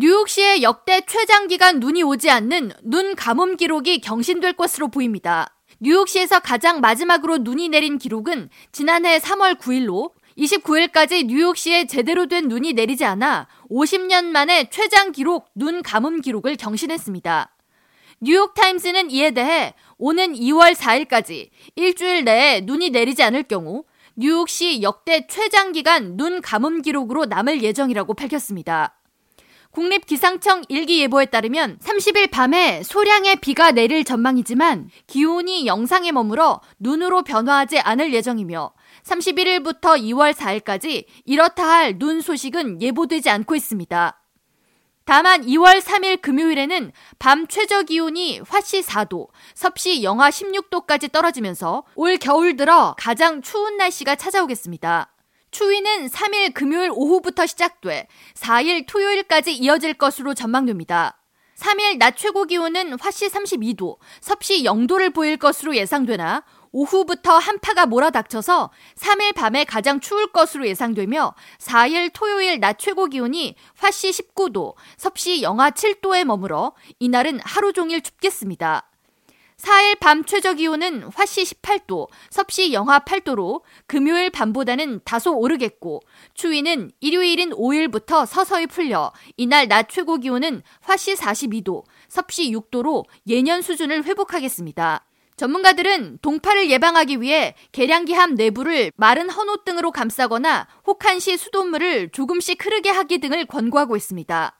뉴욕시의 역대 최장기간 눈이 오지 않는 눈 가뭄 기록이 경신될 것으로 보입니다. 뉴욕시에서 가장 마지막으로 눈이 내린 기록은 지난해 3월 9일로 29일까지 뉴욕시에 제대로 된 눈이 내리지 않아 50년 만에 최장 기록 눈 가뭄 기록을 경신했습니다. 뉴욕타임스는 이에 대해 오는 2월 4일까지 일주일 내에 눈이 내리지 않을 경우 뉴욕시 역대 최장기간 눈 가뭄 기록으로 남을 예정이라고 밝혔습니다. 국립기상청 일기예보에 따르면 30일 밤에 소량의 비가 내릴 전망이지만 기온이 영상에 머물어 눈으로 변화하지 않을 예정이며 31일부터 2월 4일까지 이렇다 할 눈 소식은 예보되지 않고 있습니다. 다만 2월 3일 금요일에는 밤 최저 기온이 화씨 4도, 섭씨 영하 16도까지 떨어지면서 올 겨울 들어 가장 추운 날씨가 찾아오겠습니다. 추위는 3일 금요일 오후부터 시작돼 4일 토요일까지 이어질 것으로 전망됩니다. 3일 낮 최고 기온은 화씨 32도, 섭씨 0도를 보일 것으로 예상되나 오후부터 한파가 몰아닥쳐서 3일 밤에 가장 추울 것으로 예상되며 4일 토요일 낮 최고 기온이 화씨 19도, 섭씨 영하 7도에 머물어 이날은 하루 종일 춥겠습니다. 4일 밤 최저 기온은 화씨 18도, 섭씨 영하 8도로 금요일 밤보다는 다소 오르겠고 추위는 일요일인 5일부터 서서히 풀려 이날 낮 최고 기온은 화씨 42도, 섭씨 6도로 예년 수준을 회복하겠습니다. 전문가들은 동파를 예방하기 위해 계량기함 내부를 마른 헌옷 등으로 감싸거나 혹한 시 수돗물을 조금씩 흐르게 하기 등을 권고하고 있습니다.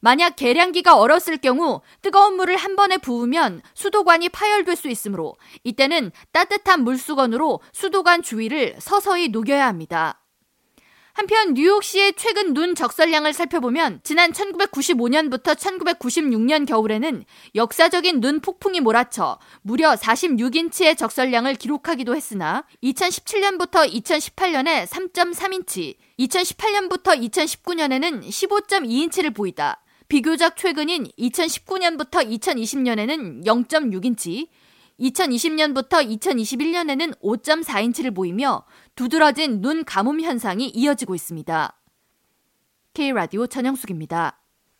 만약 계량기가 얼었을 경우 뜨거운 물을 한 번에 부으면 수도관이 파열될 수 있으므로 이때는 따뜻한 물수건으로 수도관 주위를 서서히 녹여야 합니다. 한편 뉴욕시의 최근 눈 적설량을 살펴보면 지난 1995년부터 1996년 겨울에는 역사적인 눈 폭풍이 몰아쳐 무려 46인치의 적설량을 기록하기도 했으나 2017년부터 2018년에 3.3인치, 2018년부터 2019년에는 15.2인치를 보이다. 비교적 최근인 2019년부터 2020년에는 0.6인치, 2020년부터 2021년에는 5.4인치를 보이며 두드러진 눈 가뭄 현상이 이어지고 있습니다. K라디오 전영숙입니다.